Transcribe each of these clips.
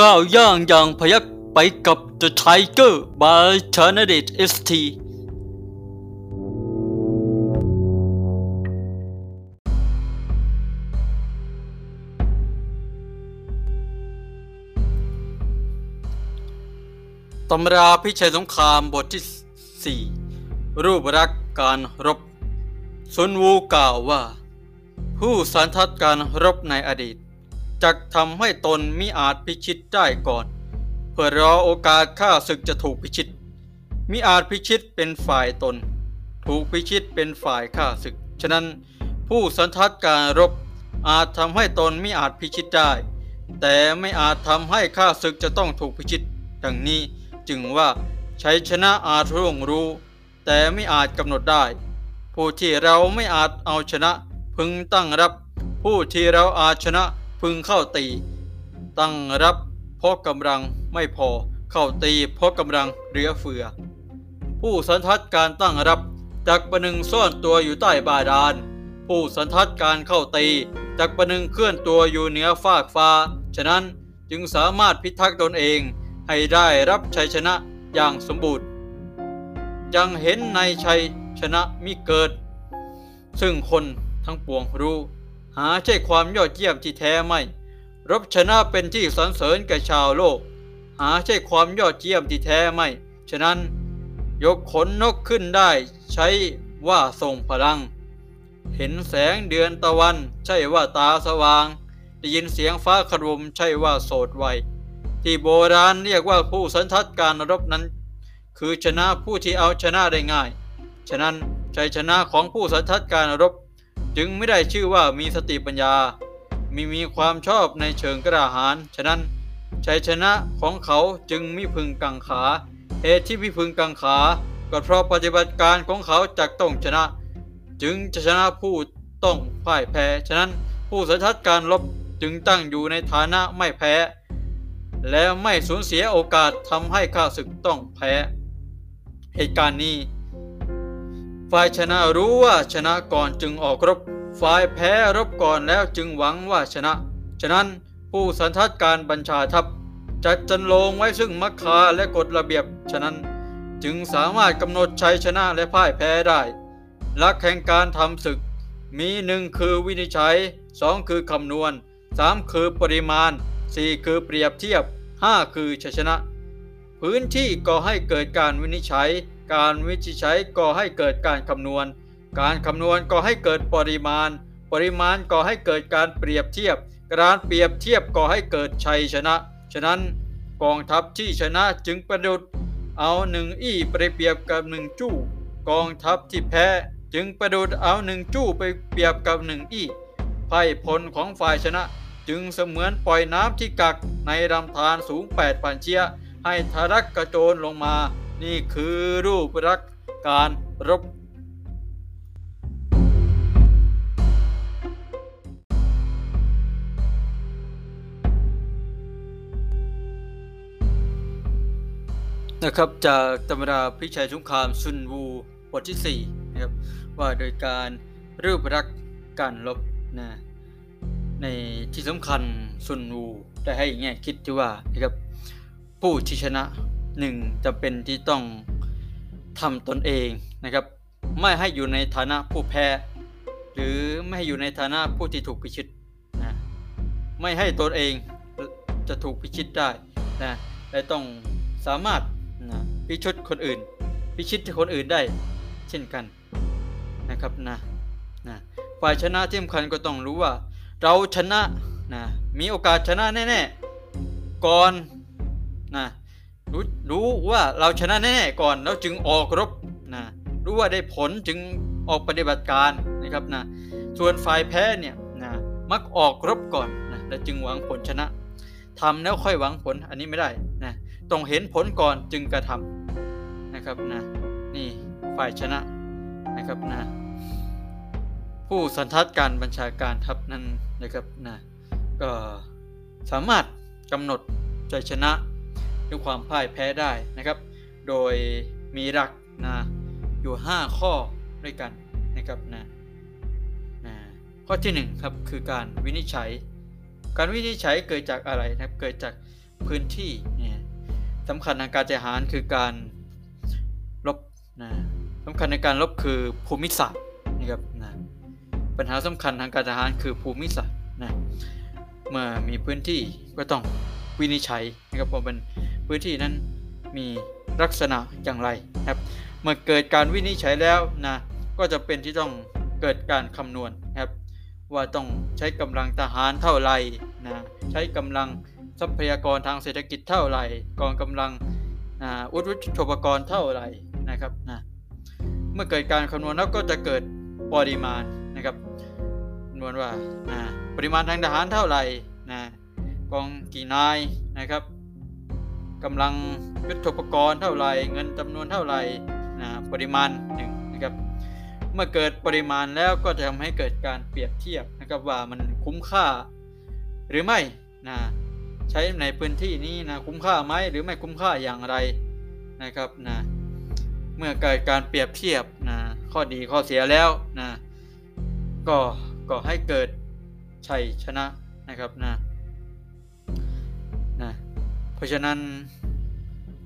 ก้าวย่างอย่างพยักไปกับ The Tiger by c h a n a d i t ST ตำราพิชัยสงครามบทที่ 4 รูปรักการรบซุนวูกล่าวว่า ผู้สันทัดการรบในอดีต จักทำให้ตนมิอาจพิชิตได้ก่อน เพื่อรอโอกาสข้าศึกจะถูกพิชิตมิอาจพิชิตเป็นฝ่ายตน ถูกพิชิตเป็นฝ่ายข้าศึก ฉะนั้นผู้สันทัดการรบอาจทำให้ตนมิอาจพิชิตได้ แต่ไม่อาจทำให้ข้าศึกจะต้องถูกพิชิต ดังนี้จึงว่าชัยชนะอาจร่วงรู้ แต่ไม่อาจกำหนดได้ ผู้ที่เราไม่อาจเอาชนะ พึงตั้งรับ ผู้ที่เราอาจชนะ พึงเข้าตี ตั้งรับเพราะกำลังไม่พอเข้าตีเพราะกำลังเหลือเฟือ ผู้สันทัดการตั้งรับจักประหนึ่งซ่อนตัวอยู่ใต้บาดาล ผู้สันทัดการเข้าตีจักประหนึ่งเคลื่อนตัวอยู่เหนือฟากฟ้า ฉะนั้นจึงสามารถพิทักษ์ตนเองให้ได้รับชัยชนะอย่างสมบูรณ์ยังเห็นในชัยชนะมิเกิด ซึ่งคนทั้งปวงรู้าใช่ความยอดเยี่ยมที่แท้ไม่ รบชนะเป็นที่สรรเสริญแก่ชาวโลก หาใช่ความยอดเยี่ยมที่แท้ไม่ ฉะนั้นยกขนนกขึ้นได้ใช้ว่าทรงพลัง เห็นแสงเดือนตะวัน ใช่ว่าตาสว่าง ได้ยินเสียงฟ้าครมใช่ว่าโสดไวที่โบราณเรียกว่าผู้สันทัดการรบนั้น คือชนะผู้ที่เอาชนะได้ง่าย ฉะนั้นชัยชนะของผู้สันทัดการรบ จึงไม่ได้ชื่อว่ามีสติปัญญา มีมีความชอบในเชิงกระหาร ฉะนั้นชัยชนะของเขาจึงมิพึงกังขาเหตุที่มิพึงกังขา ก็เพราะปฏิบัติการของเขาจักต้องชนะ จึงจะชนะผู้ต้องพ่ายแพ้ ฉะนั้นผู้สัทัดการลบจึงตั้งอยู่ในฐานะไม่แพ้ และไม่สูญเสียโอกาสทำให้ข้าศึกต้องแพ้ เหตุการณ์นี้ ฝ่ายชนะรู้ว่าชนะก่อนจึงออกรบ ฝ่ายแพ้รบก่อนแล้วจึงหวังว่าชนะ ฉะนั้นผู้สันทัดการบัญชาทัพจัดจันลงไว้ซึ่งมัคคาและกฎระเบียบ ฉะนั้นจึงสามารถกำหนดชัยชนะและพ่ายแพ้ได้หลักแห่งการทำศึก มีหนึ่งคือวินิจฉัยสองคือคำนวณสามคือปริมาณสี่คือเปรียบเทียบห้าคือชัยชนะ พื้นที่ก่อให้เกิดการวินิจฉัย การวิจิใช้ก่อให้เกิดการคำนวณ การคำนวณก่อให้เกิดปริมาณ ปริมาณก่อให้เกิดการเปรียบเทียบ การเปรียบเทียบก่อให้เกิดชัยชนะ ฉะนั้นกองทัพที่ชนะจึงประดุดเอาหนึ่งอี้ไปเปรียบกับหนึ่งจู้ กองทัพที่แพ้จึงประดุดเอาหนึ่งจู้ไปเปรียบกับหนึ่งอี้ไพ่พลของฝ่ายชนะ จึงเสมือนปล่อยน้ำที่กักในลำธารสูง8ปดพันเชีย ให้ทารักกระโจนลงมา นี่คือรูปรักการรบนะครับจากตำราพิชัยสงครามซุนวูบทที่4นะครับว่าโดยการรูปรักการลบนะในที่สำคัญซุนวูได้ให้แง่คิดที่ว่านะครับ ผู้ที่ชนะหนึ่งจะเป็นที่ต้องทำตนเองนะครับ ไม่ให้อยู่ในฐานะผู้แพ้ หรือไม่ให้อยู่ในฐานะผู้ที่ถูกพิชิตนะไม่ให้ตนเองจะถูกพิชิตได้นะและต้องสามารถนะพิชิตคนอื่น พิชิตคนอื่นได้เช่นกันนะครับนะนะฝ่ายชนะที่สำคัญก็ต้องรู้ว่า เราชนะนะมีโอกาสชนะแน่ๆก่อน นะรู้รู้ว่าเราชนะแน่ก่อนแล้วจึงออกรบนะรู้ว่าได้ผลจึงออกปฏิบัติการนะครับนะส่วนฝ่ายแพ้เนี่ยนะมักออกรบก่อนนะแล้วจึงหวังผลชนะทำแล้วค่อยหวังผลอันนี้ไม่ได้นะต้องเห็นผลก่อนจึงกระทำนะครับนะนี่ฝ่ายชนะนะครับนะผู้สันทัดการบัญชาการทัพนั้นนะครับนะก็สามารถกำหนดใจชนะ ด้วยความพ่ายแพ้ได้นะครับ โดยมีหลักนะอยู่ 5 ข้อด้วยกันนะครับนะนะข้อที่1ครับคือการวินิจฉัย การวินิจฉัยเกิดจากอะไรนะครับเกิดจากพื้นที่เนี่ยสำคัญทางการทหารคือการรบนะสำคัญในการรบคือภูมิศาสตร์นะครับนะปัญหาสำคัญทางการทหารคือภูมิศาสตร์นะเมื่อมีพื้นที่ก็ต้องวินิจฉัยนะครับว่าเป็น พื้นที่นั้นมีลักษณะอย่างไรนะครับ เมื่อเกิดการวินิจฉัยแล้วนะก็จะเป็นที่ต้องเกิดการคำนวณนะครับ ว่าต้องใช้กำลังทหารเท่าไหร่นะใช้กำลังทรัพยากรทางเศรษฐกิจเท่าไหร่กองกำลังอาอุดยุทโภปกรณ์เท่าไหร่นะครับนะเมื่อเกิดการคำนวณแล้วก็จะเกิดปริมาณนะครับคำนวณว่านะปริมาณทางทหารเท่าไหร่นะกองกี่นายนะครับ กำลังยุทธปกรณ์เท่าไหร่เงินจำนวนเท่าไหร่นะปริมาณหนึ่งนะครับเมื่อเกิดปริมาณแล้วก็จะทำให้เกิดการเปรียบเทียบนะครับว่ามันคุ้มค่าหรือไม่นะใช้ในพื้นที่นี้นะคุ้มค่าไหมหรือไม่คุ้มค่าอย่างไรนะครับนะเมื่อเกิดการเปรียบเทียบนะข้อดีข้อเสียแล้วนะก็ก็ให้เกิดชัยชนะนะครับนะ เพราะฉะนั้น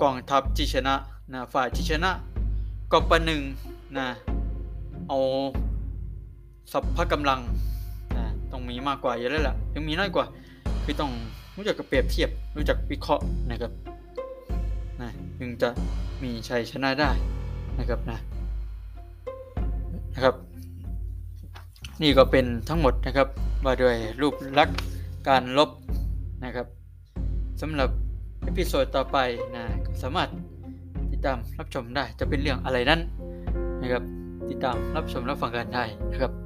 กองทัพที่ชนะนะฝ่ายที่ชนะก็ประหนึ่งนะเอาสัพพะกำลังนะต้องมีมากกว่าอยู่แล้วล่ะยังมีน้อยกว่าคือต้องรู้จักกับเปรียบเทียบรู้จักวิเคราะห์นะครับนะจึงจะมีชัยชนะได้นะครับนะนะครับ นี่ก็เป็นทั้งหมดนะครับว่าด้วยรูปลักษณ์การรบนะครับสำหรับ episode ต่อไปนะก็สามารถติดตามรับชมได้จะเป็นเรื่องอะไรนั้นนะครับ ติดตามรับชมรับฟังกันได้นะครับ